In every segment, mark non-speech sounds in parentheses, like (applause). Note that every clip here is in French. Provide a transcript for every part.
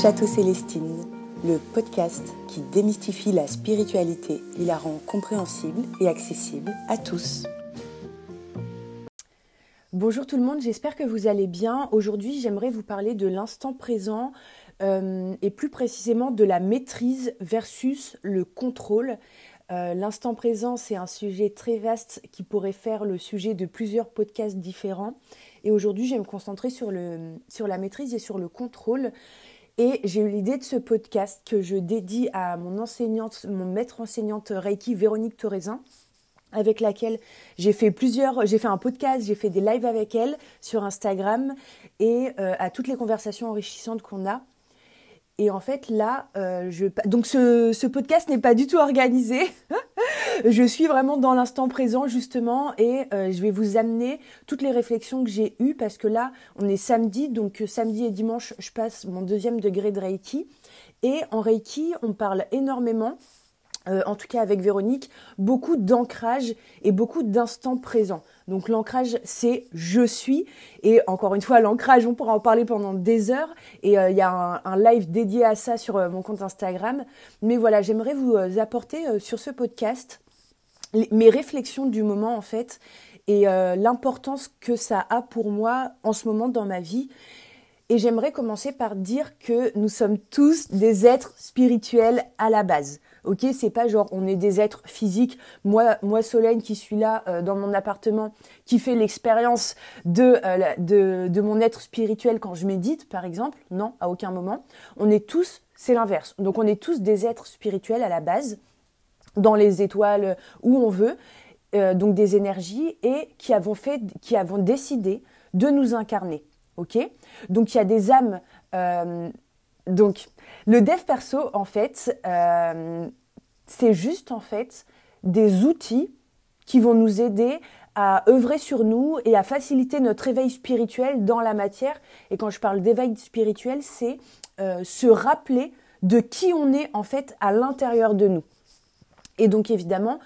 Château Célestine, le podcast qui démystifie la spiritualité et la rend compréhensible et accessible à tous. Bonjour tout le monde, j'espère que vous allez bien. Aujourd'hui, j'aimerais vous parler de l'instant présent euh, et plus précisément de la maîtrise versus le contrôle. Euh, l'instant présent, c'est un sujet très vaste qui pourrait faire le sujet de plusieurs podcasts différents. Et aujourd'hui, je vais me concentrer sur, la maîtrise et sur le contrôle. Et j'ai eu l'idée de ce podcast que je dédie à mon enseignante, mon maître enseignante Reiki, Véronique Thorezin, avec laquelle j'ai fait plusieurs, j'ai fait un podcast, j'ai fait des lives avec elle sur Instagram et euh, à toutes les conversations enrichissantes qu'on a. Et en fait, là, euh, je... donc ce, ce podcast n'est pas du tout organisé. (laughs) je suis vraiment dans l'instant présent, justement, et euh, je vais vous amener toutes les réflexions que j'ai eues, parce que là, on est samedi, donc euh, samedi et dimanche, je passe mon deuxième degré de Reiki. Et en Reiki, on parle énormément euh, en tout cas avec Véronique, beaucoup d'ancrage et beaucoup d'instants présents. Donc l'ancrage, c'est je suis. Et encore une fois, l'ancrage, on pourra en parler pendant des heures. Et euh, il y a un, live dédié à ça sur euh, mon compte Instagram. Mais voilà, j'aimerais vous apporter sur ce podcast mes réflexions du moment en fait et l'importance que ça a pour moi en ce moment dans ma vie. Et j'aimerais commencer par dire que nous sommes tous des êtres spirituels à la base. Ok, c'est pas genre on est des êtres physiques. Moi, moi Solène qui suis là euh, dans mon appartement, qui fait l'expérience de, euh, de mon être spirituel quand je médite, par exemple. Non, à aucun moment. On est tous, c'est l'inverse. Donc on est tous des êtres spirituels à la base, dans les étoiles où on veut, euh, donc des énergies et qui avons fait, qui avons décidé de nous incarner. Ok, donc il y a des âmes. Donc le dev perso, en fait, euh, c'est juste en fait des outils qui vont nous aider à œuvrer sur nous et à faciliter notre éveil spirituel dans la matière. Et quand je parle d'éveil spirituel, c'est euh, se rappeler de qui on est en fait à l'intérieur de nous. Et donc évidemment,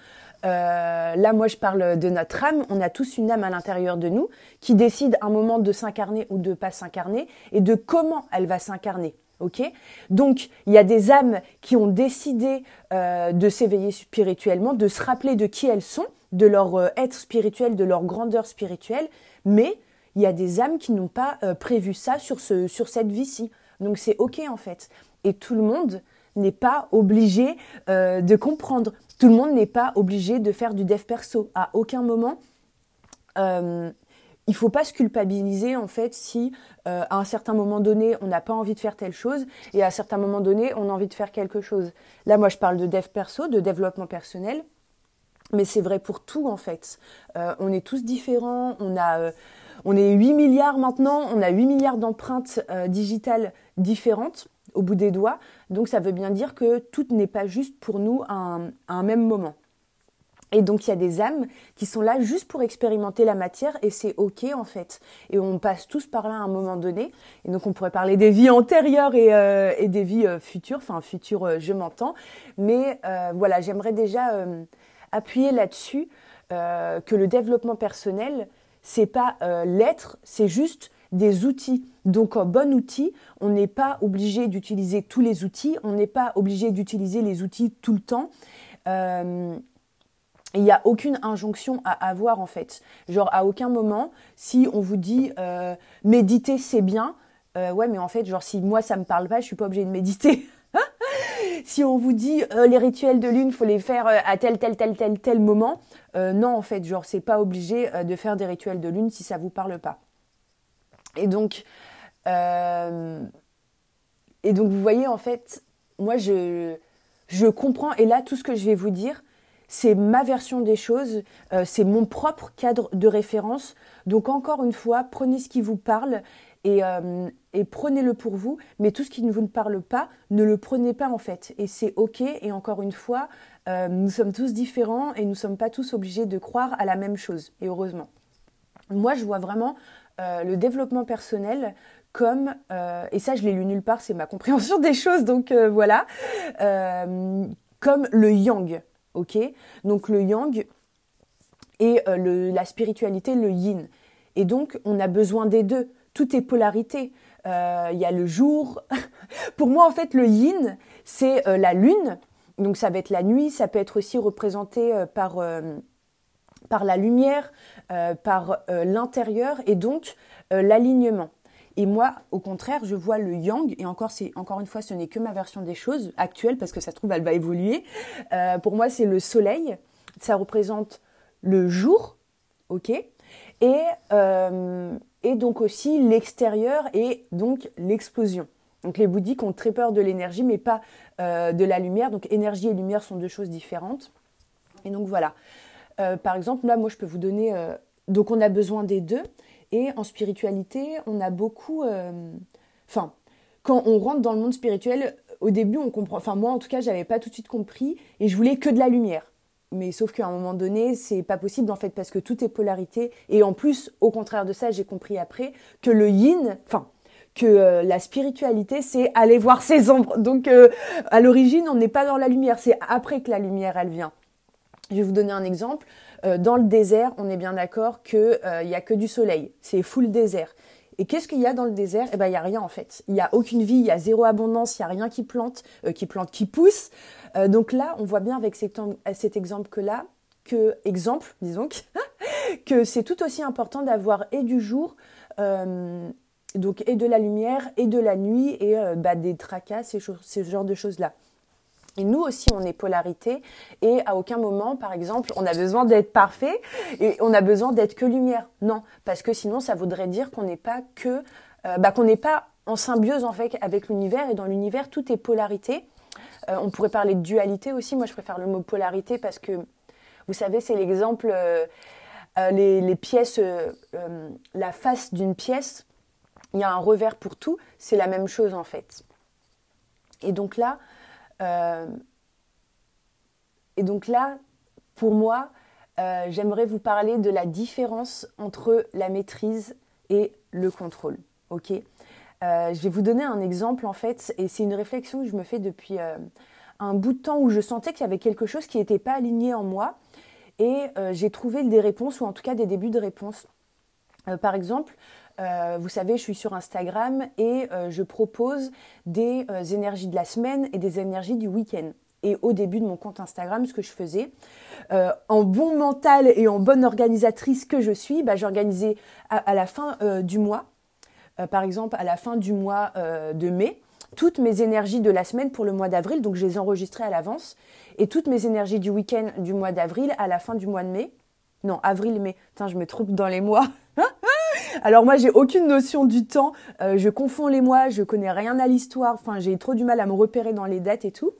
euh, là moi je parle de notre âme, on a tous une âme à l'intérieur de nous qui décide un moment de s'incarner ou de pas s'incarner et de comment elle va s'incarner. Ok Donc, il y a des âmes qui ont décidé euh, de s'éveiller spirituellement, de se rappeler de qui elles sont, de leur euh, être spirituel, de leur grandeur spirituelle, mais il y a des âmes qui n'ont pas euh, prévu ça sur, ce, sur cette vie-ci. Donc, c'est ok en fait. Et tout le monde n'est pas obligé de comprendre. Tout le monde n'est pas obligé de faire du dev perso. À aucun moment, il faut pas se culpabiliser en fait si euh, à un certain moment donné on n'a pas envie de faire telle chose et à un certain moment donné on a envie de faire quelque chose. Là moi je parle de dev perso, de développement personnel, mais c'est vrai pour tout en fait. Euh, on est tous différents, on a euh, on est 8 milliards maintenant, on a 8 milliards d'empreintes digitales différentes au bout des doigts, donc ça veut bien dire que tout n'est pas juste pour nous à un même moment. Et donc il y a des âmes qui sont là juste pour expérimenter la matière et c'est ok en fait. Et on passe tous par là à un moment donné. Et donc on pourrait parler des vies antérieures et, euh, des vies euh, futures, enfin futures euh, je m'entends. Mais voilà, j'aimerais déjà appuyer là-dessus que le développement personnel, c'est pas l'être, c'est juste des outils. Donc un bon outil, on n'est pas obligé d'utiliser tous les outils, on n'est pas obligé d'utiliser les outils tout le temps il n'y a aucune injonction à avoir en fait. Genre à aucun moment, si on vous dit euh, méditer c'est bien, euh, ouais mais en fait genre si moi ça me parle pas, je suis pas obligée de méditer. (laughs) si on vous dit euh, les rituels de lune, faut les faire à tel tel tel tel tel moment, non en fait genre c'est pas obligé de faire des rituels de lune si ça vous parle pas. Et donc et donc vous voyez en fait, moi je je comprends et là tout ce que je vais vous dire c'est ma version des choses, euh, c'est mon propre cadre de référence. Donc encore une fois, prenez ce qui vous parle euh, et, prenez-le pour vous, mais tout ce qui ne vous parle pas, ne le prenez pas en fait. Et c'est ok, et encore une fois, euh, nous sommes tous différents et nous ne sommes pas tous obligés de croire à la même chose, et heureusement. Moi, je vois vraiment le développement personnel comme, et ça je l'ai lu nulle part, c'est ma compréhension (laughs) des choses, donc voilà, comme le yang ok Donc le yang et euh, la spiritualité, le yin. Et donc on a besoin des deux. tout est polarité. Il y a le jour. (laughs) Pour moi, en fait, le yin, c'est la lune. Donc ça va être la nuit, ça peut être aussi représenté par la lumière, par l'intérieur et donc l'alignement. Et moi, au contraire, je vois le yang, et encore, c'est encore une fois, ce n'est que ma version des choses actuelle, parce que ça se trouve, elle va évoluer. Euh, pour moi, c'est le soleil. Ça représente le jour, ok et, euh, et donc aussi l'extérieur et donc l'explosion. Donc les bouddhiques ont très peur de l'énergie, mais pas euh, de la lumière. Donc énergie et lumière sont deux choses différentes. Et donc voilà. par exemple, là, moi, je peux vous donner. donc on a besoin des deux. Et en spiritualité, on a beaucoup... Euh, enfin, quand on rentre dans le monde spirituel, au début, on comprend... Enfin, moi, en tout cas, j'avais pas tout de suite compris et je voulais que de la lumière. Mais sauf qu'à un moment donné, c'est pas possible en fait parce que tout est polarité. Et en plus, au contraire de ça, j'ai compris après que le yin, enfin, que euh, la spiritualité, c'est aller voir ses ombres. Donc, euh, à l'origine, on n'est pas dans la lumière. C'est après que la lumière, elle vient. Je vais vous donner un exemple. Euh, dans le désert, on est bien d'accord qu'il euh, n'y a que du soleil. C'est full désert. Et qu'est-ce qu'il y a dans le désert? Eh ben, il n'y a rien en fait. Il n'y a aucune vie, il y a zéro abondance, il n'y a rien qui plante, euh, qui plante, qui pousse. donc là, on voit bien avec cet, exemple que là, que exemple, disons, (laughs) que c'est tout aussi important d'avoir et du jour, et de la lumière, et de la nuit, et bah, des tracas, ces, ces genres de choses là. Et nous aussi, on est polarité et à aucun moment, par exemple, on a besoin d'être parfait et on a besoin d'être que lumière. Non, parce que sinon, ça voudrait dire qu'on n'est pas que, euh, bah, qu'on n'est pas en symbiose en avec l'univers et dans l'univers tout est polarité. Euh, on pourrait parler de dualité aussi. Moi, je préfère le mot polarité parce que vous savez, c'est l'exemple euh, les, les, pièces, la face d'une pièce. Il y a un revers pour tout. C'est la même chose en fait. Et donc là, euh, et donc là, pour moi, euh, j'aimerais vous parler de la différence entre la maîtrise et le contrôle. Ok? Euh, Je vais vous donner un exemple en fait, et c'est une réflexion que je me fais depuis un bout de temps où je sentais qu'il y avait quelque chose qui n'était pas aligné en moi, et j'ai trouvé des réponses ou en tout cas des débuts de réponses. Par exemple, euh, vous savez, je suis sur Instagram et euh, je propose des euh, énergies de la semaine et des énergies du week-end. Et au début de mon compte Instagram, ce que je faisais, en bon mental et en bonne organisatrice que je suis, bah, j'organisais à, la fin du mois, par exemple à la fin du mois de mai, toutes mes énergies de la semaine pour le mois d'avril, donc je les enregistrais à l'avance, et toutes mes énergies du week-end du mois d'avril à la fin du mois de mai. Non, avril-mai. Putain, je me trompe dans les mois. Alors moi, j'ai aucune notion du temps. Euh, je confonds les mois, je connais rien à l'histoire. Enfin, j'ai trop du mal à me repérer dans les dates et tout.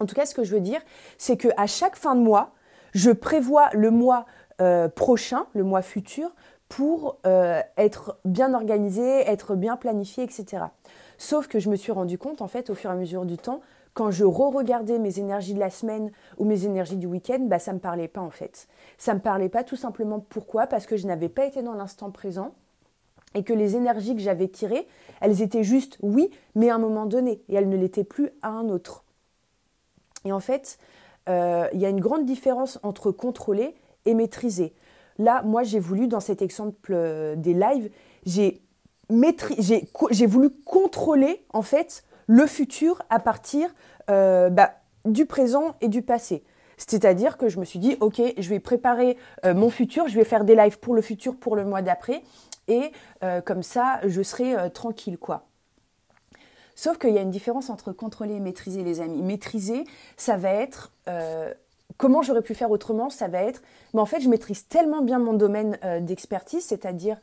En tout cas, ce que je veux dire, c'est que à chaque fin de mois, je prévois le mois euh, prochain, le mois futur, pour euh, être bien organisé, être bien planifié, etc. Sauf que je me suis rendu compte, en fait, au fur et à mesure du temps, quand je re-regardais mes énergies de la semaine ou mes énergies du week-end, bah, ça ne me parlait pas en fait. Ça ne me parlait pas tout simplement pourquoi Parce que je n'avais pas été dans l'instant présent et que les énergies que j'avais tirées, elles étaient juste oui, mais à un moment donné, et elles ne l'étaient plus à un autre. Et en fait, euh, il y a une grande différence entre contrôler et maîtriser. Là, moi, j'ai voulu, dans cet exemple euh, des lives, j'ai voulu contrôler, en fait, le futur à partir euh, bah, du présent et du passé. C'est-à-dire que je me suis dit, ok, je vais préparer euh, mon futur, je vais faire des lives pour le futur, pour le mois d'après, et euh, comme ça, je serai tranquille, quoi. Sauf qu'il y a une différence entre contrôler et maîtriser, les amis. Maîtriser, ça va être comment j'aurais pu faire autrement, ça va être, mais en fait, je maîtrise tellement bien mon domaine d'expertise, c'est-à-dire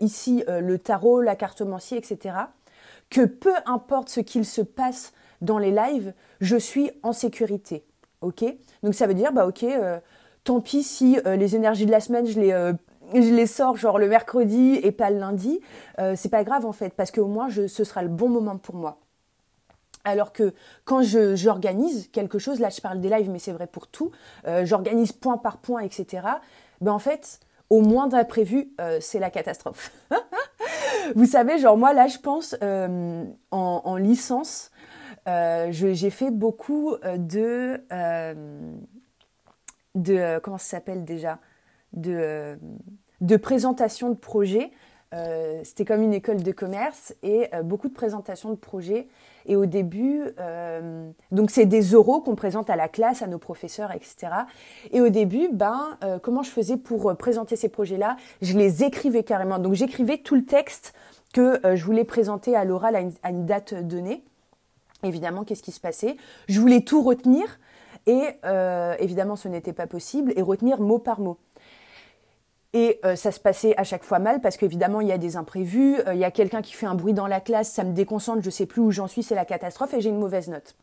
ici le tarot, la cartomancie, etc que peu importe ce qu'il se passe dans les lives, je suis en sécurité. Ok? Donc ça veut dire, bah ok, euh, tant pis si euh, les énergies de la semaine, je les, euh, je les sors genre le mercredi et pas le lundi. c'est pas grave en fait, parce qu'au moins ce sera le bon moment pour moi. Alors que quand j'organise quelque chose, là je parle des lives, mais c'est vrai pour tout, j'organise point par point, etc. Ben en fait, au moindre imprévu, c'est la catastrophe. (laughs) (laughs) Vous savez, genre moi là, je pense euh, en, licence, euh, j'ai fait beaucoup euh, de de comment ça s'appelle déjà? De de présentation de projets euh, c'était comme une école de commerce et euh, beaucoup de présentations de projets. Et au début, euh, donc c'est des euros qu'on présente à la classe, à nos professeurs, etc. Et au début, ben, comment je faisais pour présenter ces projets-là? Je les écrivais carrément. Donc j'écrivais tout le texte que je voulais présenter à l'oral à, une, date donnée. Évidemment, qu'est-ce qui se passait? Je voulais tout retenir. Et évidemment, ce n'était pas possible, et retenir mot par mot. Et euh, ça se passait à chaque fois mal parce qu'évidemment, il y a des imprévus, euh, il y a quelqu'un qui fait un bruit dans la classe, ça me déconcentre, je sais plus où j'en suis, c'est la catastrophe et j'ai une mauvaise note.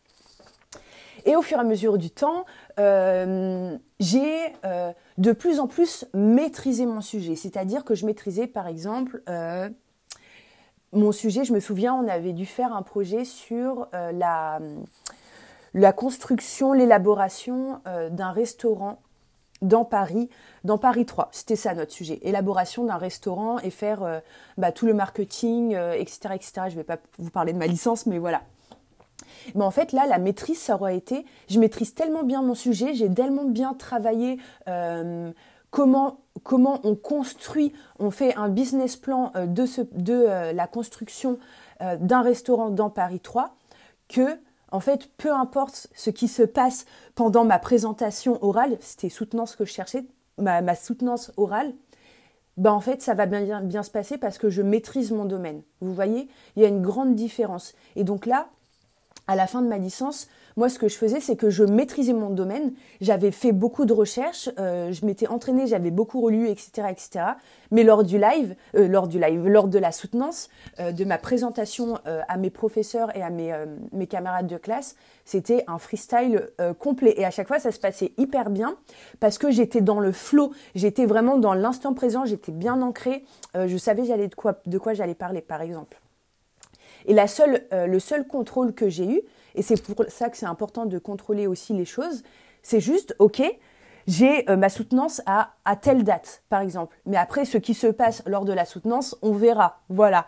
Et au fur et à mesure du temps, euh, j'ai de plus en plus maîtrisé mon sujet. C'est-à-dire que je maîtrisais, par exemple, mon sujet, je me souviens, on avait dû faire un projet sur la construction, l'élaboration d'un restaurant dans Paris, dans Paris 3. C'était ça notre sujet. Élaboration d'un restaurant et faire euh, bah, tout le marketing, etc., euh, etc. Je ne vais pas vous parler de ma licence, mais voilà. Mais en fait, là, la maîtrise, ça aurait été, je maîtrise tellement bien mon sujet, j'ai tellement bien travaillé euh, comment, comment on construit, on fait un business plan de, la construction d'un restaurant dans Paris 3, que en fait, peu importe ce qui se passe pendant ma présentation orale, c'était soutenance que je cherchais, ma, soutenance orale, ben en fait, ça va bien, bien se passer parce que je maîtrise mon domaine. Vous voyez, il y a une grande différence. Et donc là, à la fin de ma licence, moi, ce que je faisais, c'est que je maîtrisais mon domaine. J'avais fait beaucoup de recherches, euh, je m'étais entraînée, j'avais beaucoup relu, etc., etc. Mais lors du live, euh, lors du live, lors de la soutenance, euh, de ma présentation à mes professeurs et à mes, mes camarades de classe, c'était un freestyle complet. Et à chaque fois, ça se passait hyper bien parce que j'étais dans le flow, j'étais vraiment dans l'instant présent, j'étais bien ancrée. je savais j'allais de quoi, de quoi j'allais parler, par exemple. Et la seule, le seul contrôle que j'ai eu, et c'est pour ça que c'est important de contrôler aussi les choses. C'est juste, ok, j'ai euh, ma soutenance à, telle date, par exemple. Mais après, ce qui se passe lors de la soutenance, on verra. Voilà.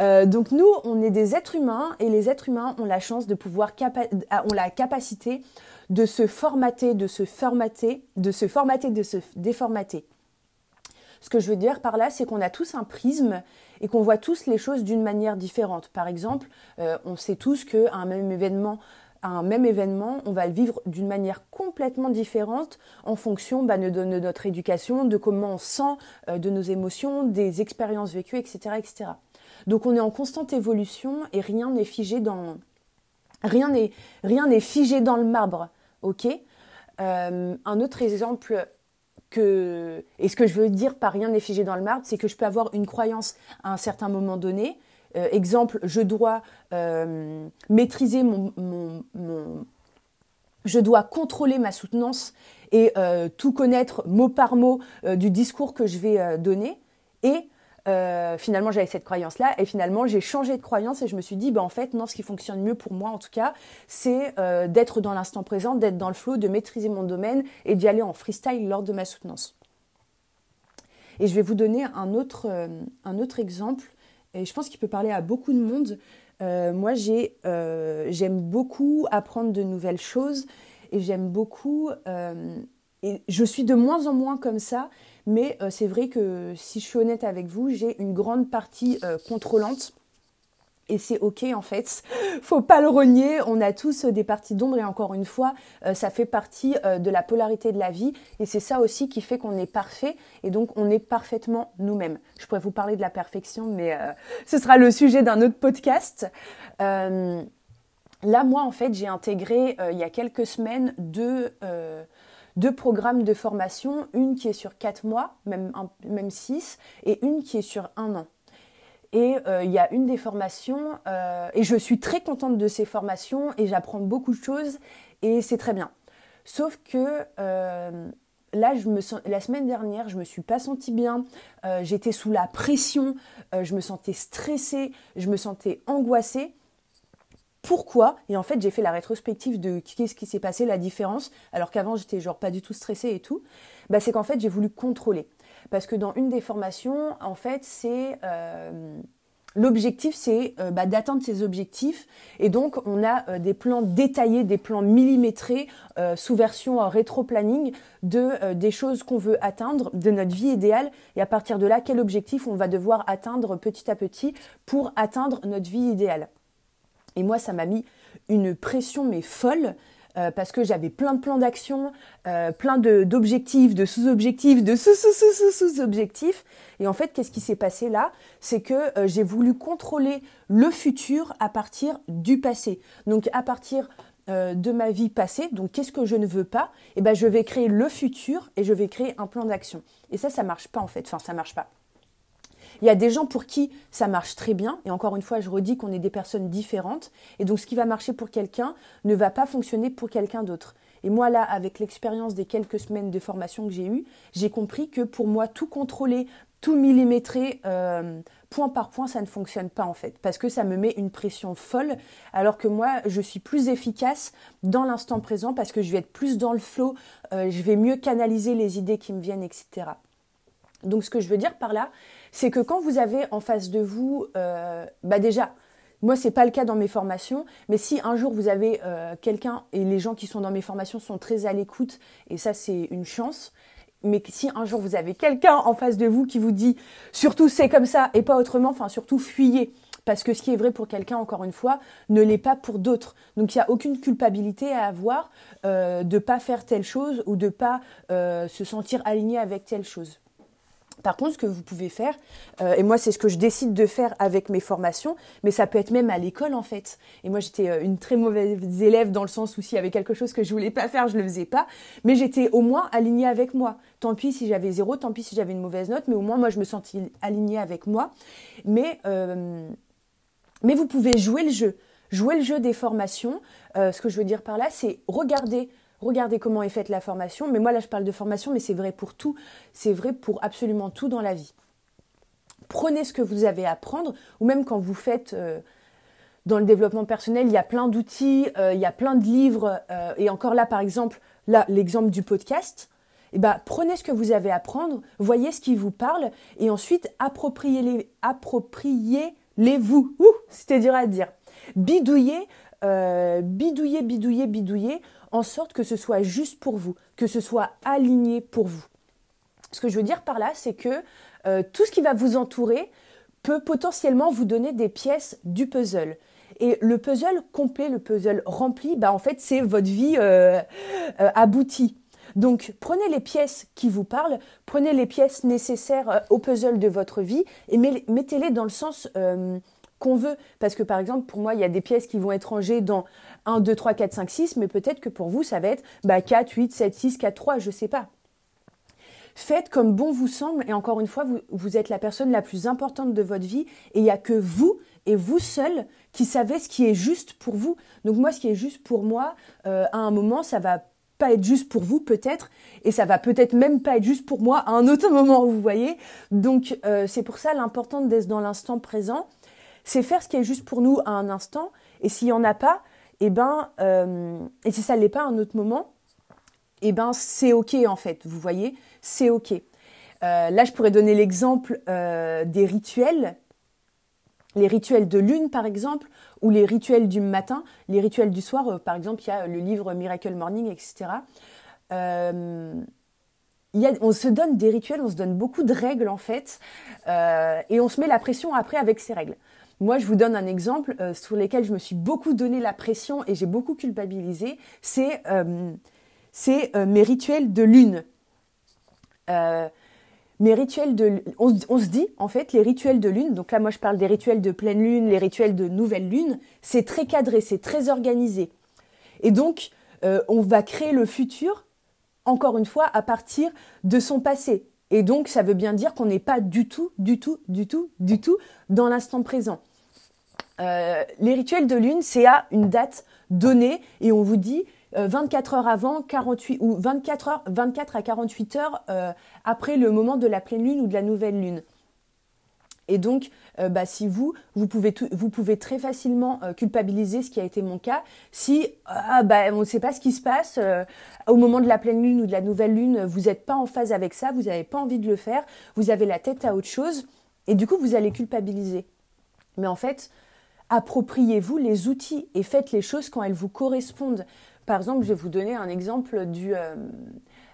Euh, donc nous, on est des êtres humains et les êtres humains ont la chance de pouvoir, ont la capacité de se formater, de se formater, de se formater, de se déformater. Ce que je veux dire par là, c'est qu'on a tous un prisme et qu'on voit tous les choses d'une manière différente. Par exemple, euh, on sait tous qu'à un même événement, un même événement, on va le vivre d'une manière complètement différente en fonction bah, de, notre éducation, de comment on sent, euh, de nos émotions, des expériences vécues, etc., etc. Donc on est en constante évolution et rien n'est figé dans rien n'est rien n'est figé dans le marbre, ok? Euh, Un autre exemple et ce que je veux dire par rien n'est figé dans le marbre, c'est que je peux avoir une croyance à un certain moment donné. Euh, exemple, je dois euh, maîtriser mon, je dois contrôler ma soutenance et euh, tout connaître mot par mot du discours que je vais donner. Euh, finalement j'avais cette croyance là et finalement j'ai changé de croyance et je me suis dit bah en fait non ce qui fonctionne mieux pour moi en tout cas c'est euh, d'être dans l'instant présent d'être dans le flow de maîtriser mon domaine et d'y aller en freestyle lors de ma soutenance. Et je vais vous donner un autre euh, un autre exemple et je pense qu'il peut parler à beaucoup de monde. Moi j'ai j'aime beaucoup apprendre de nouvelles choses et j'aime beaucoup et je suis de moins en moins comme ça mais euh, c'est vrai que si je suis honnête avec vous, j'ai une grande partie euh, contrôlante. Et c'est ok en fait, (laughs) faut pas le renier. On a tous des parties d'ombre et encore une fois, euh, ça fait partie de la polarité de la vie et c'est ça aussi qui fait qu'on est parfait et donc on est parfaitement nous-mêmes. Je pourrais vous parler de la perfection, mais (laughs) ce sera le sujet d'un autre podcast. là, moi en fait, j'ai intégré il y a quelques semaines deux deux programmes de formation, une qui est sur quatre mois, même, six, et une qui est sur un an. Et euh, il y a une des formations, euh, et je suis très contente de ces formations, et j'apprends beaucoup de choses, et c'est très bien. Sauf que euh, là, la semaine dernière, je me suis pas sentie bien, j'étais sous la pression, je me sentais stressée, je me sentais angoissée pourquoi Et en fait, j'ai fait la rétrospective de qu'est-ce qui s'est passé, la différence, alors qu'avant j'étais genre pas du tout stressée et tout. Bah, c'est qu'en fait, j'ai voulu contrôler. Parce que dans une des formations, en fait, c'est. Euh, L'objectif, c'est euh, bah, d'atteindre ces objectifs. Et donc, on a euh, des plans détaillés, des plans millimétrés sous version rétro-planning de des choses qu'on veut atteindre, de notre vie idéale. Et à partir de là, quel objectif on va devoir atteindre petit à petit pour atteindre notre vie idéale. Et moi, ça m'a mis une pression mais folle euh, parce que j'avais plein de plans d'action, euh, plein d'objectifs, de, sous-objectifs, de sous-sous-sous-sous-objectifs. Et en fait, qu'est-ce qui s'est passé là? C'est que euh, j'ai voulu contrôler le futur à partir du passé. Donc à partir de ma vie passée, donc qu'est-ce que je ne veux pas? Eh ben, je vais créer le futur et je vais créer un plan d'action. Et ça, ça marche pas en fait. Enfin, ça marche pas. Il y a des gens pour qui ça marche très bien, et encore une fois, je redis qu'on est des personnes différentes, et donc ce qui va marcher pour quelqu'un ne va pas fonctionner pour quelqu'un d'autre. Et moi, là, avec l'expérience des quelques semaines de formation que j'ai eues, j'ai compris que pour moi, tout contrôler, tout millimétrer, euh, point par point, ça ne fonctionne pas en fait, parce que ça me met une pression folle, alors que moi, je suis plus efficace dans l'instant présent, parce que je vais être plus dans le flow, euh, je vais mieux canaliser les idées qui me viennent, etc. Donc, ce que je veux dire par là, c'est que quand vous avez en face de vous, euh, bah déjà, moi c'est pas le cas dans mes formations, mais si un jour vous avez euh, quelqu'un et les gens qui sont dans mes formations sont très à l'écoute, et ça c'est une chance. Mais si un jour vous avez quelqu'un en face de vous qui vous dit surtout c'est comme ça et pas autrement, enfin surtout fuyez. Parce que ce qui est vrai pour quelqu'un, encore une fois, ne l'est pas pour d'autres. Donc il n'y a aucune culpabilité à avoir euh, de pas faire telle chose ou de pas euh, se sentir aligné avec telle chose. Par contre, ce que vous pouvez faire, euh, et moi c'est ce que je décide de faire avec mes formations, mais ça peut être même à l'école en fait. Et moi j'étais euh, une très mauvaise élève dans le sens où s'il y avait quelque chose que je voulais pas faire, je le faisais pas, mais j'étais au moins alignée avec moi. Tant pis si j'avais zéro, tant pis si j'avais une mauvaise note, mais au moins moi je me sentais alignée avec moi. Mais, euh, mais vous pouvez jouer le jeu. Jouer le jeu des formations, ce que je veux dire par là, c'est regarder regardez comment est faite la formation. Mais moi, là, je parle de formation, mais c'est vrai pour tout. C'est vrai pour absolument tout dans la vie. Prenez ce que vous avez à apprendre, ou même quand vous faites euh, dans le développement personnel, il y a plein d'outils, euh, il y a plein de livres. Euh, et encore là, par exemple, là, l'exemple du podcast. Eh ben, prenez ce que vous avez à apprendre, voyez ce qui vous parle, et ensuite appropriez-les, appropriez-les-vous. C'était dur à dire. Bidouillez, bidouillez, bidouillez, bidouillez en sorte que ce soit juste pour vous, que ce soit aligné pour vous. Ce que je veux dire par là, c'est que euh, tout ce qui va vous entourer peut potentiellement vous donner des pièces du puzzle. Et le puzzle complet, le puzzle rempli, bah en fait, c'est votre vie euh, euh, aboutie. Donc prenez les pièces qui vous parlent, prenez les pièces nécessaires au puzzle de votre vie et mettez-les dans le sens qu'on veut. Parce que par exemple, pour moi, il y a des pièces qui vont être rangées dans 1, 2, 3, 4, 5, 6, mais peut-être que pour vous, ça va être bah, 4, 8, 7, 6, 4, 3, je ne sais pas. Faites comme bon vous semble, et encore une fois, vous, êtes la personne la plus importante de votre vie, et il n'y a que vous et vous seul qui savez ce qui est juste pour vous. Donc moi, ce qui est juste pour moi, euh, à un moment, ça va pas être juste pour vous peut-être, et ça va peut-être même pas être juste pour moi à un autre (laughs) moment, vous voyez. Donc euh, c'est pour ça l'important d'être dans l'instant présent, c'est faire ce qui est juste pour nous à un instant, et s'il n'y en a pas, et eh ben, euh, et si ça ne l'est pas à un autre moment, et eh ben c'est ok en fait, vous voyez, c'est ok. Euh, là, je pourrais donner l'exemple euh, des rituels, les rituels de lune par exemple, ou les rituels du matin, les rituels du soir. par exemple, il y a le livre Miracle Morning, etc. On se donne des rituels, on se donne beaucoup de règles en fait, et on se met la pression après avec ces règles. Moi, je vous donne un exemple euh, sur lequel je me suis beaucoup donné la pression et j'ai beaucoup culpabilisé. C'est euh, euh, mes rituels de lune. mes rituels de on, on, se dit en fait les rituels de lune donc là moi je parle des rituels de pleine lune les rituels de nouvelle lune c'est très cadré c'est très organisé et donc on va créer le futur encore une fois à partir de son passé et donc ça veut bien dire qu'on n'est pas du tout du tout du tout du tout dans l'instant présent euh, les rituels de lune, c'est à une date donnée et on vous dit 24 euh, heures avant, 48 ou 24 heures, 24 à 48 heures euh, après le moment de la pleine lune ou de la nouvelle lune. Et donc, bah, si vous, vous pouvez, très facilement culpabiliser, ce qui a été mon cas, si ah, bah, on ne sait pas ce qui se passe au moment de la pleine lune ou de la nouvelle lune, vous n'êtes pas en phase avec ça, vous n'avez pas envie de le faire, vous avez la tête à autre chose, et du coup, vous allez culpabiliser. Mais en fait, appropriez-vous les outils et faites les choses quand elles vous correspondent. Par exemple, je vais vous donner un exemple. Euh,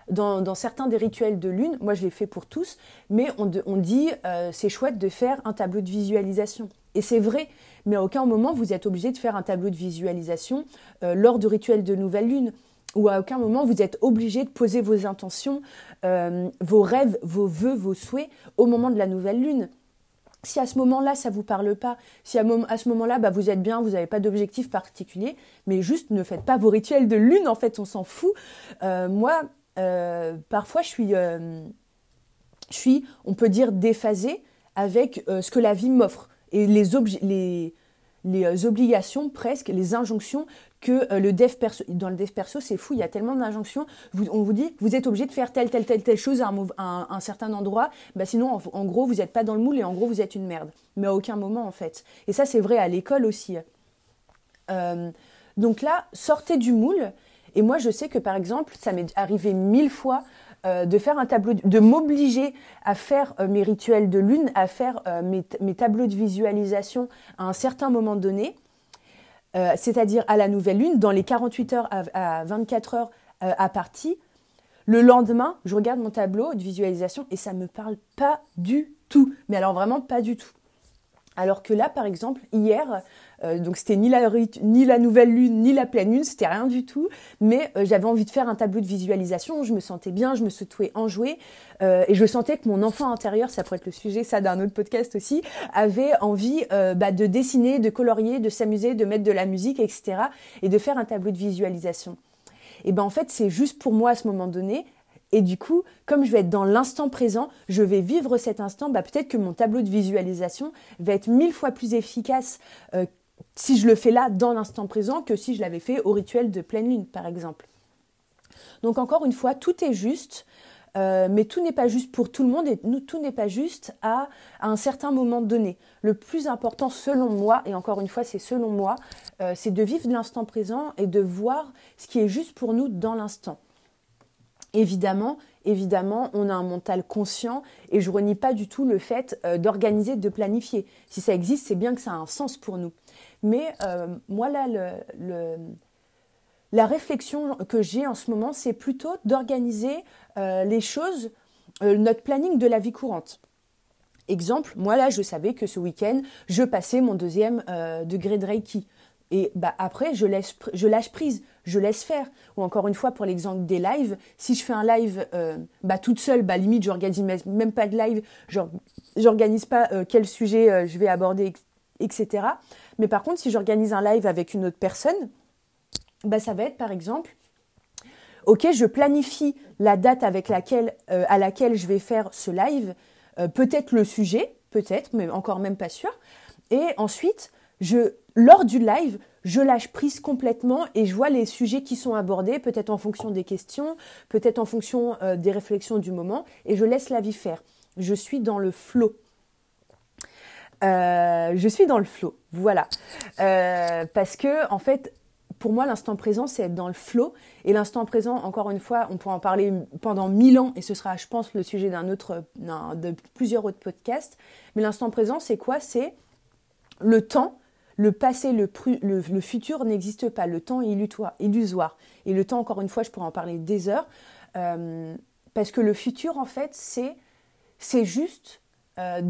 dans, certains des rituels de lune, moi je l'ai fait pour tous, mais on, dit euh, c'est chouette de faire un tableau de visualisation. Et c'est vrai, mais à aucun moment vous êtes obligé de faire un tableau de visualisation euh, lors du rituel de nouvelle lune. Ou à aucun moment vous êtes obligé de poser vos intentions, vos rêves, vos vœux, vos souhaits au moment de la nouvelle lune. Si à ce moment-là, ça ne vous parle pas, si à, ce moment-là, bah, vous êtes bien, vous n'avez pas d'objectif particulier, mais juste ne faites pas vos rituels de lune, en fait, on s'en fout. Euh, moi, euh, parfois, je suis, euh, je suis, on peut dire, déphasée avec ce que la vie m'offre et les, les, les obligations presque, les injonctions que euh, le dev perso, dans le dev perso, c'est fou, il y a tellement d'injonctions. on vous dit, vous êtes obligé de faire telle, telle, telle, telle chose à un, certain endroit, bah sinon, en, gros, vous n'êtes pas dans le moule et en gros, vous êtes une merde. Mais à aucun moment, en fait. Et ça, c'est vrai à l'école aussi. Euh, donc là, sortez du moule. Et moi, je sais que par exemple, ça m'est arrivé mille fois euh, de faire un tableau, de m'obliger à faire mes rituels de lune, à faire mes, mes, tableaux de visualisation à un certain moment donné. Euh, c'est-à-dire à la nouvelle lune, dans les 48 heures à, 24 heures euh, à partie. Le lendemain, je regarde mon tableau de visualisation et ça ne me parle pas du tout. Mais alors vraiment pas du tout. Alors que là, par exemple, hier, euh, donc c'était ni la, ni la nouvelle lune, ni la pleine lune, c'était rien du tout. Mais euh, j'avais envie de faire un tableau de visualisation. Je me sentais bien, je me sentais enjouée. Euh, et je sentais que mon enfant intérieur, ça pourrait être le sujet, ça d'un autre podcast aussi, avait envie bah, de dessiner, de colorier, de s'amuser, de mettre de la musique, etc. Et de faire un tableau de visualisation. Et ben en fait, c'est juste pour moi à ce moment donné et du coup, comme je vais être dans l'instant présent, je vais vivre cet instant, bah, peut-être que mon tableau de visualisation va être mille fois plus efficace euh, si je le fais là, dans l'instant présent, que si je l'avais fait au rituel de pleine lune, par exemple. Donc encore une fois, tout est juste, euh, mais tout n'est pas juste pour tout le monde et tout n'est pas juste à, un certain moment donné. Le plus important, selon moi, et encore une fois, c'est selon moi, euh, c'est de vivre l'instant présent et de voir ce qui est juste pour nous dans l'instant. Évidemment, évidemment, on a un mental conscient et je renie pas du tout le fait euh, d'organiser, de planifier. Si ça existe, c'est bien que ça a un sens pour nous. Mais euh, moi là, la réflexion que j'ai en ce moment, c'est plutôt d'organiser euh, les choses, notre planning de la vie courante. Exemple, moi là, je savais que ce week-end, je passais mon deuxième degré de Reiki. Et bah, après, je, laisse, je lâche prise, je laisse faire. Ou encore une fois, pour l'exemple des lives, si je fais un live euh, bah, toute seule, bah, limite, j'organise même pas de live, j'organise pas euh, quel sujet euh, je vais aborder, etc. Mais par contre, si j'organise un live avec une autre personne, bah, ça va être par exemple, ok, je planifie la date avec laquelle, à laquelle je vais faire ce live, peut-être le sujet, peut-être, mais encore même pas sûr. Et ensuite, je, lors du live, je lâche prise complètement et je vois les sujets qui sont abordés, peut-être en fonction des questions, peut-être en fonction euh, des réflexions du moment, et je laisse la vie faire. Je suis dans le flot. Euh, je suis dans le flot, voilà. Euh, parce que, en fait, pour moi, l'instant présent, c'est être dans le flot. Et l'instant présent, encore une fois, on pourra en parler pendant mille ans, et ce sera, je pense, le sujet d'un de plusieurs autres podcasts. Mais l'instant présent, c'est quoi? C'est le temps, le passé, le, futur n'existe pas. Le temps est illusoire. Et le temps, encore une fois, je pourrais en parler des heures. Euh, parce que le futur, en fait, c'est, juste euh,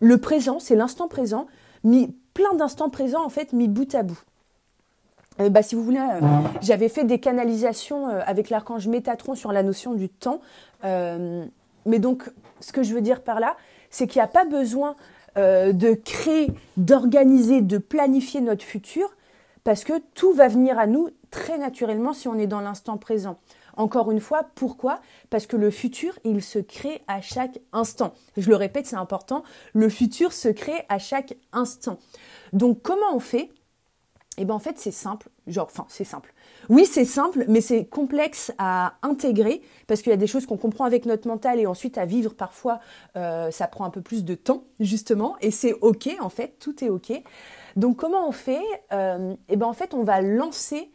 le présent, c'est l'instant présent, mis, plein d'instants présents, en fait, mis bout à bout. Euh, bah, si vous voulez, j'avais fait des canalisations avec l'archange Métatron sur la notion du temps. mais donc, ce que je veux dire par là, c'est qu'il n'y a pas besoin euh, de créer, d'organiser, de planifier notre futur, parce que tout va venir à nous très naturellement si on est dans l'instant présent. Encore une fois, pourquoi? Parce que le futur, il se crée à chaque instant. Je le répète, c'est important, le futur se crée à chaque instant. Donc comment on fait? Eh bien en fait, c'est simple, genre, enfin, c'est simple. Oui, c'est simple, mais c'est complexe à intégrer parce qu'il y a des choses qu'on comprend avec notre mental et ensuite à vivre parfois, euh, ça prend un peu plus de temps justement et c'est ok en fait, tout est ok. Donc comment on fait euh, Eh ben en fait, on va lancer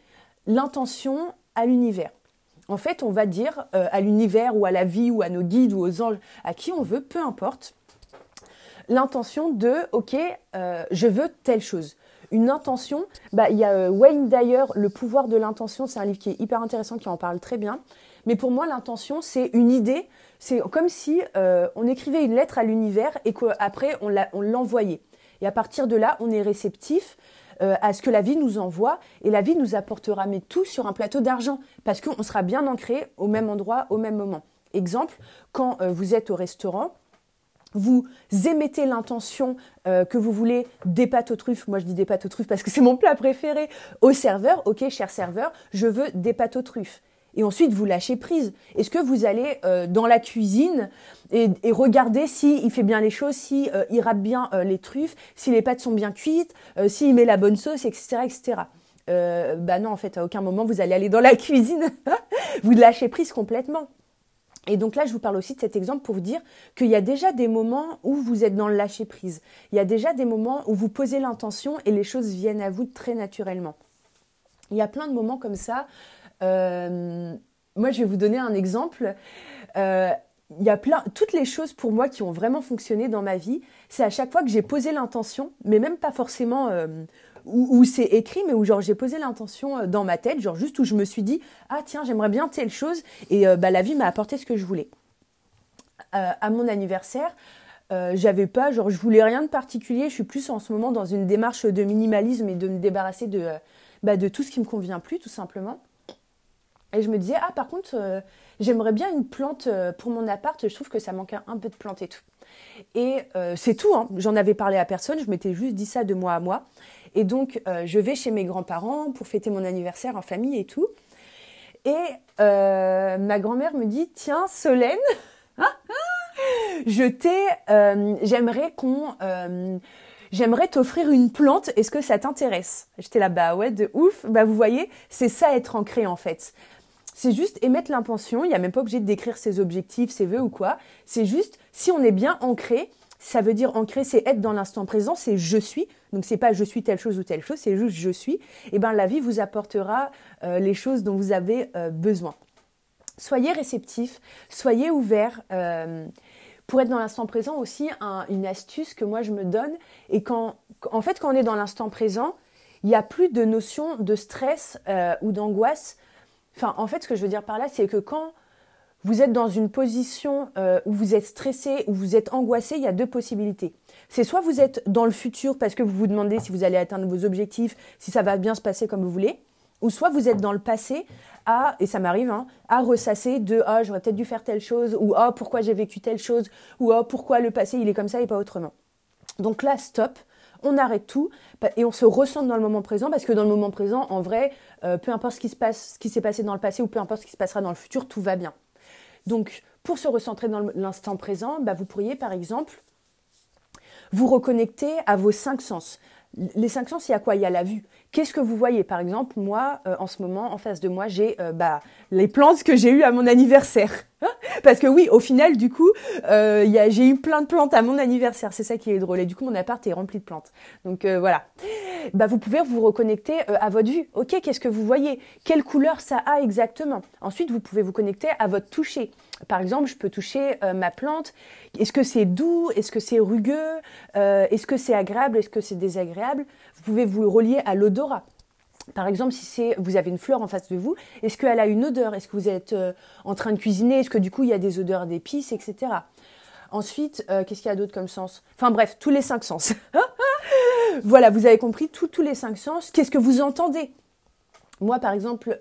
l'intention à l'univers. En fait, on va dire euh, à l'univers ou à la vie ou à nos guides ou aux anges, à qui on veut, peu importe. l'intention de, ok, je veux telle chose. Une intention, bah, il y a euh, Wayne Dyer, Le pouvoir de l'intention, c'est un livre qui est hyper intéressant, qui en parle très bien. Mais pour moi, l'intention, c'est une idée. C'est comme si euh, on écrivait une lettre à l'univers et qu'après, on l'envoyait. Et à partir de là, on est réceptif à ce que la vie nous envoie et la vie nous apportera mais tout sur un plateau d'argent parce qu'on sera bien ancré au même endroit au même moment. Exemple, quand vous êtes au restaurant, vous émettez l'intention euh, que vous voulez des pâtes aux truffes, moi je dis des pâtes aux truffes parce que c'est mon plat préféré, au serveur, ok cher serveur, je veux des pâtes aux truffes. Et ensuite, vous lâchez prise. Est-ce que vous allez euh, dans la cuisine et, et regarder si il fait bien les choses, si euh, il râpe bien les truffes, si les pâtes sont bien cuites, s'il met la bonne sauce, etc., etc. bah non, en fait, à aucun moment vous allez aller dans la (laughs) cuisine. vous lâchez prise complètement. Et donc là, je vous parle aussi de cet exemple pour vous dire qu'il y a déjà des moments où vous êtes dans le lâcher prise. Il y a déjà des moments où vous posez l'intention et les choses viennent à vous très naturellement. Il y a plein de moments comme ça. Euh, moi, je vais vous donner un exemple. Euh, il y a plein, toutes les choses pour moi qui ont vraiment fonctionné dans ma vie, c'est à chaque fois que j'ai posé l'intention, mais même pas forcément euh, où, c'est écrit, mais où genre j'ai posé l'intention euh, dans ma tête, genre juste où je me suis dit ah tiens j'aimerais bien telle chose et euh, bah, la vie m'a apporté ce que je voulais. Euh, à mon anniversaire, j'avais pas genre je voulais rien de particulier. Je suis plus en ce moment dans une démarche de minimalisme et de me débarrasser de bah, de tout ce qui me convient plus tout simplement. Et je me disais ah par contre j'aimerais bien une plante pour mon appart. Je trouve que ça manque un peu de plantes et tout. Et c'est tout. Hein. J'en avais parlé à personne. Je m'étais juste dit ça de moi à moi. Et donc, euh, je vais chez mes grands-parents pour fêter mon anniversaire en famille et tout. Et euh, ma grand-mère me dit, tiens, Solène, (laughs) je t'ai, euh, j'aimerais qu'on, j'aimerais t'offrir une plante. Est-ce que ça t'intéresse? J'étais là, bah ouais, de ouf. Bah vous voyez, c'est ça être ancré en fait. C'est juste émettre l'intention. Il n'y a même pas obligé de décrire ses objectifs, ses vœux ou quoi. C'est juste, si on est bien ancré, ça veut dire ancrer, c'est être dans l'instant présent, c'est je suis. Donc c'est pas je suis telle chose ou telle chose, c'est juste je suis. Et eh ben la vie vous apportera euh, les choses dont vous avez euh, besoin. Soyez réceptif, soyez ouvert. Euh, pour être dans l'instant présent aussi, une astuce que moi je me donne, et quand, en fait, quand on est dans l'instant présent, il n'y a plus de notion de stress ou d'angoisse. Enfin, en fait, ce que je veux dire par là, c'est que quand vous êtes dans une position euh, où vous êtes stressé, où vous êtes angoissé, il y a deux possibilités. C'est soit vous êtes dans le futur parce que vous vous demandez si vous allez atteindre vos objectifs, si ça va bien se passer comme vous voulez, ou soit vous êtes dans le passé à, et ça m'arrive, hein, à ressasser de ah j'aurais peut-être dû faire telle chose, ou ah pourquoi j'ai vécu telle chose, ou ah pourquoi le passé il est comme ça et pas autrement. Donc là, stop, on arrête tout et on se ressent dans le moment présent parce que dans le moment présent, en vrai, euh, peu importe ce qui se passe, ce qui s'est passé dans le passé ou peu importe ce qui se passera dans le futur, tout va bien. Donc, pour se recentrer dans l'instant présent, bah, vous pourriez par exemple vous reconnecter à vos cinq sens. Les cinq sens, il y a quoi? Il y a la vue. Qu'est-ce que vous voyez? Par exemple, moi, euh, en ce moment, en face de moi, j'ai euh, bah, les plantes que j'ai eues à mon anniversaire. (laughs) Parce que oui, au final, du coup, euh, j'ai eu plein de plantes à mon anniversaire. C'est ça qui est drôle. Et du coup, mon appart est rempli de plantes. Donc voilà. Bah, vous pouvez vous reconnecter à votre vue. Ok, qu'est-ce que vous voyez? Quelle couleur ça a exactement? Ensuite, vous pouvez vous connecter à votre toucher. Par exemple, je peux toucher ma plante. Est-ce que c'est doux? Est-ce que c'est rugueux? Est-ce que c'est agréable? Est-ce que c'est désagréable? Vous pouvez vous relier à l'odeur par exemple, si vous avez une fleur en face de vous, est-ce qu'elle a une odeur? Est-ce que vous êtes euh, en train de cuisiner? Est-ce que du coup il y a des odeurs d'épices, etc. Ensuite, euh, qu'est-ce qu'il y a d'autre comme sens? Enfin bref, tous les cinq sens. (laughs) voilà, vous avez compris tous les cinq sens. Qu'est-ce que vous entendez? Moi, par exemple,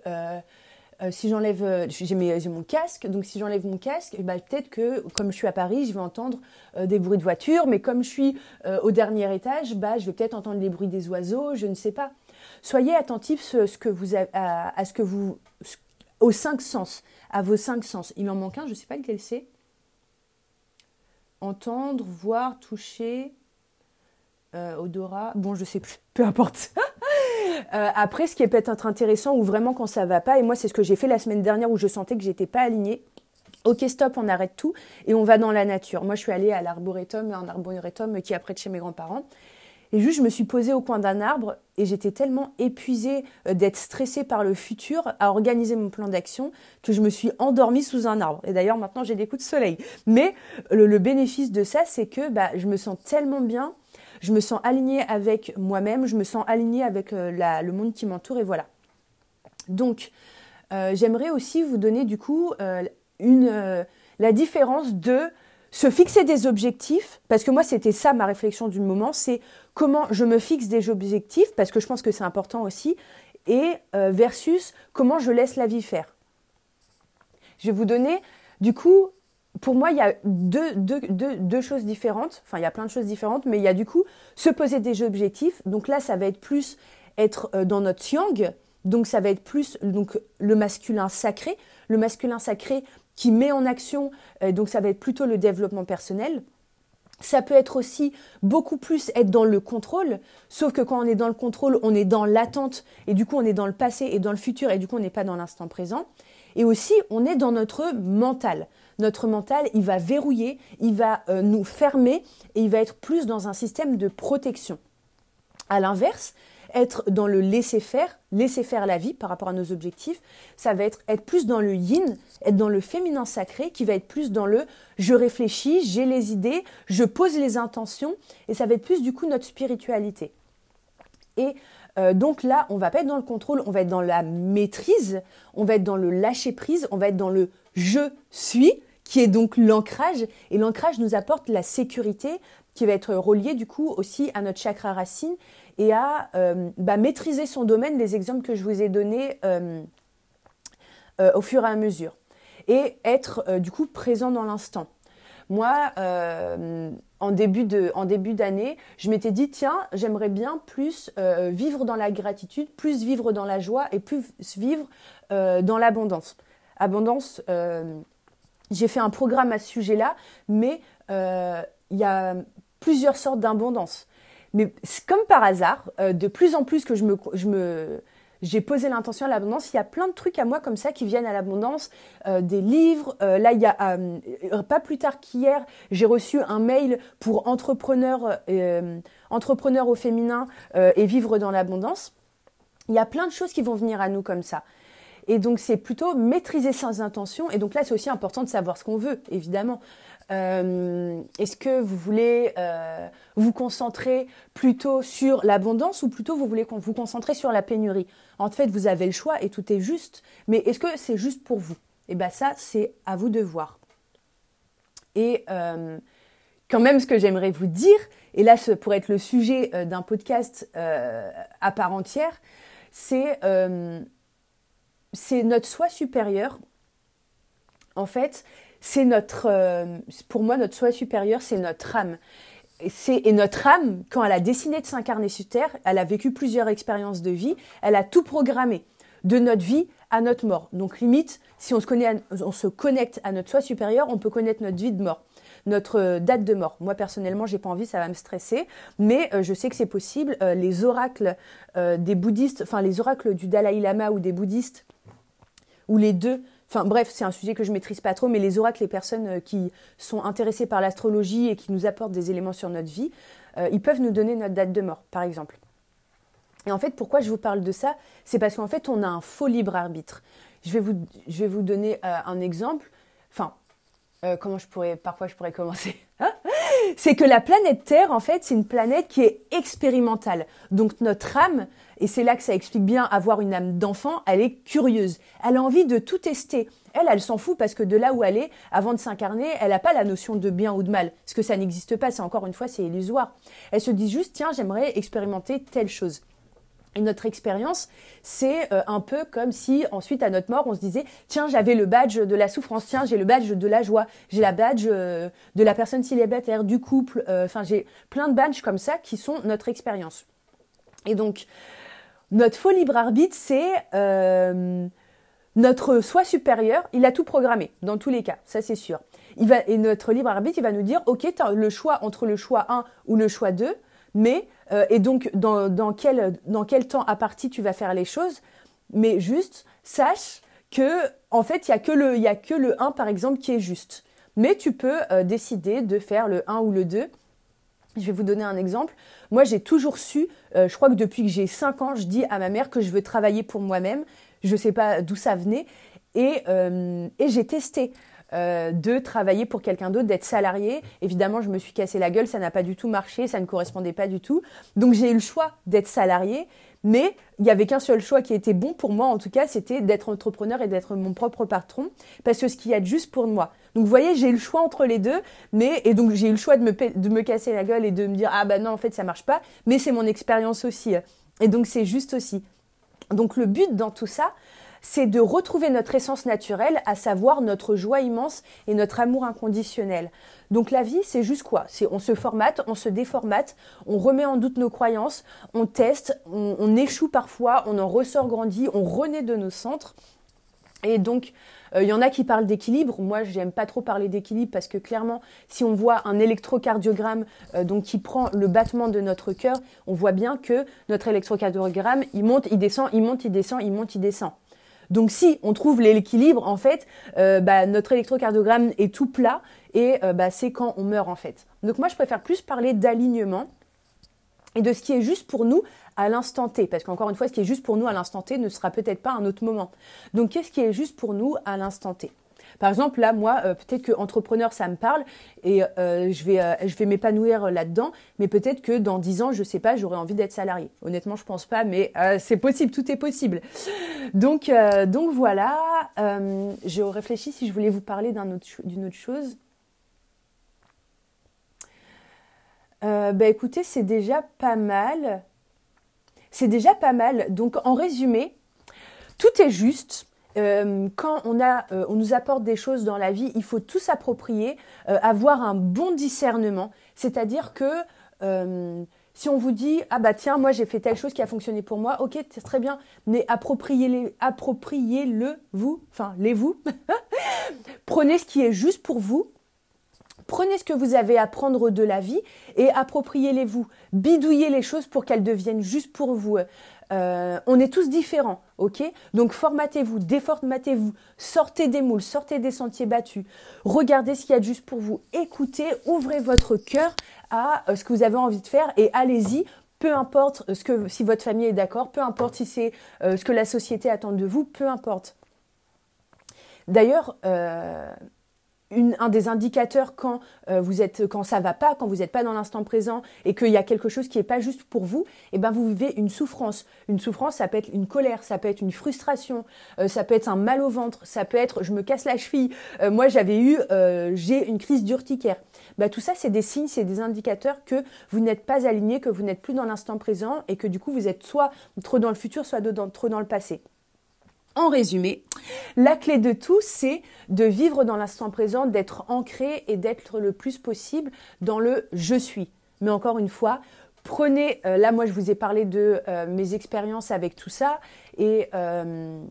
euh, si j'enlève, j'ai mon casque, donc si j'enlève mon casque, bah, peut-être que comme je suis à Paris, je vais entendre des bruits de voiture, mais comme je suis au dernier étage, bah, je vais peut-être entendre les bruits des oiseaux, je ne sais pas. Soyez attentifs à, ce que vous aux cinq sens, à vos cinq sens. Il m'en manque un, je ne sais pas lequel c'est. Entendre, voir, toucher, euh, odorat. Bon, je sais plus, (laughs) peu importe. Euh, après, ce qui peut être intéressant ou vraiment quand ça va pas, et moi c'est ce que j'ai fait la semaine dernière où je sentais que j'étais pas alignée. Ok, stop, on arrête tout et on va dans la nature. Moi, je suis allée à l'arboretum, un arboretum qui est près de chez mes grands-parents. Et juste, je me suis posée au coin d'un arbre et j'étais tellement épuisée euh, d'être stressée par le futur à organiser mon plan d'action que je me suis endormie sous un arbre. Et d'ailleurs, maintenant, j'ai des coups de soleil. Mais le, bénéfice de ça, c'est que bah, je me sens tellement bien, je me sens alignée avec moi-même, je me sens alignée avec euh, le monde qui m'entoure et voilà. Donc, euh, j'aimerais aussi vous donner du coup une, la différence de se fixer des objectifs, parce que moi c'était ça ma réflexion du moment, c'est comment je me fixe des objectifs, parce que je pense que c'est important aussi, et euh, versus comment je laisse la vie faire. Je vais vous donner, du coup, pour moi, il y a deux, choses différentes, enfin il y a plein de choses différentes, mais il y a du coup se poser des objectifs, donc là ça va être plus être euh, dans notre yang, donc ça va être plus donc le masculin sacré, le masculin sacré qui met en action, euh, donc ça va être plutôt le développement personnel. Ça peut être aussi beaucoup plus être dans le contrôle, sauf que quand on est dans le contrôle, on est dans l'attente, et du coup on est dans le passé et dans le futur, et du coup on n'est pas dans l'instant présent. Et aussi, on est dans notre mental. Notre mental, il va verrouiller, il va euh, nous fermer, et il va être plus dans un système de protection. À l'inverse, être dans le laisser faire, laisser faire la vie par rapport à nos objectifs, ça va être être plus dans le yin, être dans le féminin sacré, qui va être plus dans le je réfléchis, j'ai les idées, je pose les intentions, et ça va être plus du coup notre spiritualité. Euh, donc là, on va pas être dans le contrôle, on va être dans la maîtrise, on va être dans le lâcher prise, on va être dans le je suis, qui est donc l'ancrage. Et l'ancrage nous apporte la sécurité, qui va être reliée du coup aussi à notre chakra racine et à euh, bah, maîtriser son domaine, les exemples que je vous ai donnés euh, au fur et à mesure. Et être du coup présent dans l'instant. Moi, en début d'année, je m'étais dit tiens, j'aimerais bien plus vivre dans la gratitude, plus vivre dans la joie et plus vivre dans l'abondance. Abondance, j'ai fait un programme à ce sujet-là, mais il y a plusieurs sortes d'abondance. Mais comme par hasard, euh, de plus en plus que je me, je me, j'ai posé l'intention à l'abondance, il y a plein de trucs à moi comme ça qui viennent à l'abondance, euh, des livres. Euh, là, il y a pas plus tard qu'hier, j'ai reçu un mail pour entrepreneurs, entrepreneurs au féminin et vivre dans l'abondance. Il y a plein de choses qui vont venir à nous comme ça. Et donc, c'est plutôt maîtriser ses intentions. Et donc là, c'est aussi important de savoir ce qu'on veut, évidemment. Euh, est-ce que vous voulez euh, vous concentrer plutôt sur l'abondance ou plutôt vous voulez vous concentrer sur la pénurie? En fait, vous avez le choix et tout est juste. Mais est-ce que c'est juste pour vous? Eh bien ça, c'est à vous de voir. Et euh, quand même, ce que j'aimerais vous dire, et là, ce pourrait être le sujet d'un podcast à part entière, c'est c'est notre soi supérieur. En fait, c'est notre, euh, pour moi, notre soi supérieur, c'est notre âme. Et, notre âme, quand elle a décidé de s'incarner sur Terre, elle a vécu plusieurs expériences de vie, elle a tout programmé, de notre vie à notre mort. Donc limite, si on se, connecte à notre soi supérieur, on peut connaître notre vie de mort, notre euh, date de mort. Moi personnellement, j'ai pas envie, ça va me stresser, mais euh, je sais que c'est possible. les oracles des bouddhistes, enfin les oracles du Dalai Lama ou des bouddhistes, ou les deux Enfin bref, c'est un sujet que je maîtrise pas trop, mais les oracles, les personnes euh, qui sont intéressées par l'astrologie et qui nous apportent des éléments sur notre vie, euh, ils peuvent nous donner notre date de mort, par exemple. Et en fait, pourquoi je vous parle de ça? C'est parce qu'en fait, on a un faux libre arbitre. Je vais vous, je vais vous donner euh, un exemple. Enfin, comment je pourrais, parfois je pourrais commencer? (laughs) C'est que la planète Terre, en fait, c'est une planète qui est expérimentale. Donc notre âme, et c'est là que ça explique bien avoir une âme d'enfant, elle est curieuse. Elle a envie de tout tester. Elle, elle s'en fout parce que de là où elle est, avant de s'incarner, elle n'a pas la notion de bien ou de mal. Parce que ça n'existe pas, c'est encore une fois, c'est illusoire. Elle se dit juste, tiens, j'aimerais expérimenter telle chose. Et notre expérience, c'est euh, un peu comme si ensuite à notre mort, on se disait tiens, j'avais le badge de la souffrance, tiens, j'ai le badge de la joie, j'ai la badge euh, de la personne célibataire, du couple, euh, enfin j'ai plein de badges comme ça qui sont notre expérience. Et donc notre faux libre arbitre, c'est notre soi supérieur, il a tout programmé, dans tous les cas, ça c'est sûr. Et notre libre arbitre, il va nous dire, ok, le choix entre le choix 1 ou le choix 2, mais, euh, et donc dans, dans, quel, dans quel temps à partie tu vas faire les choses, mais juste, sache que, en fait, il n'y a, que le, y a que le 1, par exemple, qui est juste. Mais tu peux euh, décider de faire le 1 ou le 2. Je vais vous donner un exemple. Moi, j'ai toujours su, euh, je crois que depuis que j'ai 5 ans, je dis à ma mère que je veux travailler pour moi-même. Je ne sais pas d'où ça venait. Et, et j'ai testé. Euh, de travailler pour quelqu'un d'autre, d'être salarié. Évidemment, je me suis cassé la gueule, ça n'a pas du tout marché, ça ne correspondait pas du tout. Donc j'ai eu le choix d'être salarié, mais il n'y avait qu'un seul choix qui était bon pour moi, en tout cas, c'était d'être entrepreneur et d'être mon propre patron, parce que ce qu'il y a de juste pour moi. Donc vous voyez, j'ai eu le choix entre les deux, mais et donc j'ai eu le choix de me, de me casser la gueule et de me dire ah bah non en fait ça marche pas, mais c'est mon expérience aussi, et donc c'est juste aussi. Donc le but dans tout ça, c'est de retrouver notre essence naturelle, à savoir notre joie immense et notre amour inconditionnel. Donc la vie, c'est juste quoi? C'est on se formate, on se déformate, on remet en doute nos croyances, on teste, on, échoue parfois, on en ressort grandi, on renaît de nos centres. Et donc, il euh, y en a qui parlent d'équilibre. Moi, j'aime pas trop parler d'équilibre parce que clairement, si on voit un électrocardiogramme euh, donc qui prend le battement de notre cœur, on voit bien que notre électrocardiogramme, il monte, il descend, il monte, il descend, il monte, il descend. Donc si on trouve l'équilibre, en fait, euh, bah, notre électrocardiogramme est tout plat et euh, bah, c'est quand on meurt en fait. Donc moi je préfère plus parler d'alignement et de ce qui est juste pour nous à l'instant T. Parce qu'encore une fois, ce qui est juste pour nous à l'instant T ne sera peut-être pas un autre moment. Donc qu'est-ce qui est juste pour nous à l'instant T? Par exemple, là, moi, euh, peut-être que entrepreneur, ça me parle et euh, je vais, euh, je vais m'épanouir là-dedans, mais peut-être que dans dix ans, je sais pas, j'aurais envie d'être salarié. Honnêtement, je pense pas, mais c'est possible, tout est possible. Donc, voilà, je réfléchis si je voulais vous parler d'une autre, autre, chose. bah écoutez, c'est déjà pas mal. C'est déjà pas mal. Donc en résumé, tout est juste. Euh, quand on, a, euh, on nous apporte des choses dans la vie, il faut tout s'approprier, euh, avoir un bon discernement. C'est-à-dire que si on vous dit ah bah tiens moi j'ai fait telle chose qui a fonctionné pour moi, ok très bien, mais appropriez-le, appropriez-le vous, enfin les vous. (laughs) Prenez ce qui est juste pour vous. Prenez ce que vous avez à prendre de la vie et appropriez-les vous. Bidouillez les choses pour qu'elles deviennent juste pour vous. Euh, on est tous différents, ok? Donc formatez-vous, déformatez-vous, sortez des moules, sortez des sentiers battus, regardez ce qu'il y a de juste pour vous, écoutez, ouvrez votre cœur à euh, ce que vous avez envie de faire et allez-y. Peu importe ce que, si votre famille est d'accord, peu importe si c'est euh, ce que la société attend de vous, peu importe. D'ailleurs, un des indicateurs quand euh, vous êtes quand ça va pas, quand vous n'êtes pas dans l'instant présent et qu'il y a quelque chose qui n'est pas juste pour vous, et eh ben vous vivez une souffrance. Une souffrance, ça peut être une colère, ça peut être une frustration, euh, ça peut être un mal au ventre, ça peut être je me casse la cheville. Euh, moi j'avais eu j'ai une crise d'urticaire. Bah, tout ça c'est des signes, c'est des indicateurs que vous n'êtes pas aligné, que vous n'êtes plus dans l'instant présent et que du coup vous êtes soit trop dans le futur, soit trop dans le passé. En résumé, la clé de tout, c'est de vivre dans l'instant présent, d'être ancré et d'être le plus possible dans le je suis. Mais encore une fois, prenez, euh, là moi je vous ai parlé de euh, mes expériences avec tout ça et, euh,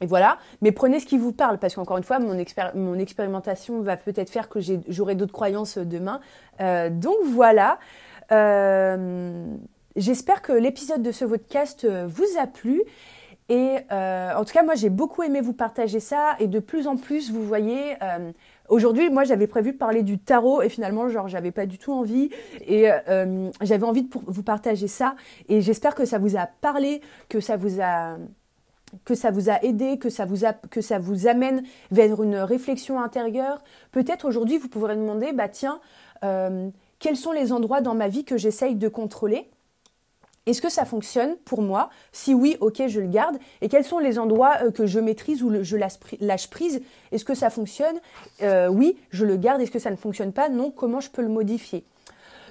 et, voilà, mais prenez ce qui vous parle parce qu'encore une fois, mon, mon, expérimentation va peut-être faire que j'aurai d'autres croyances demain. donc voilà. J'espère que l'épisode de ce podcast vous a plu. Et euh, en tout cas, moi, j'ai beaucoup aimé vous partager ça. Et de plus en plus, vous voyez, euh, aujourd'hui, moi, j'avais prévu de parler du tarot et finalement, genre, j'avais pas du tout envie. Et euh, j'avais envie de vous partager ça. Et j'espère que ça vous a parlé, que ça vous a que ça vous a aidé, que ça vous, a, que ça vous amène vers une réflexion intérieure. Peut-être aujourd'hui, vous pourrez demander, bah tiens, quels sont les endroits dans ma vie que j'essaye de contrôler? Est-ce que ça fonctionne pour moi? Si oui, ok, je le garde. Et quels sont les endroits euh, que je maîtrise ou je lâche prise? Est-ce que ça fonctionne? Euh, Oui, je le garde. Est-ce que ça ne fonctionne pas? Non, comment je peux le modifier?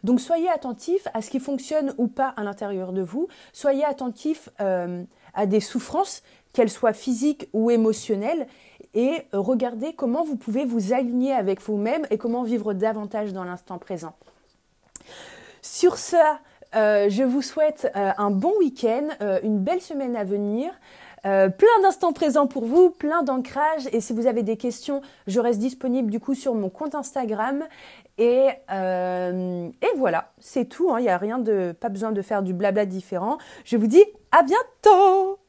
Donc soyez attentifs à ce qui fonctionne ou pas à l'intérieur de vous. Soyez attentifs euh, à des souffrances, qu'elles soient physiques ou émotionnelles, et regardez comment vous pouvez vous aligner avec vous-même et comment vivre davantage dans l'instant présent. Sur ça, euh, je vous souhaite euh, un bon week-end, euh, une belle semaine à venir. plein d'instants présents pour vous, plein d'ancrage. Et si vous avez des questions, je reste disponible du coup sur mon compte Instagram. Et, voilà, c'est tout. Hein. Il n'y a rien de, pas besoin de faire du blabla différent. Je vous dis à bientôt.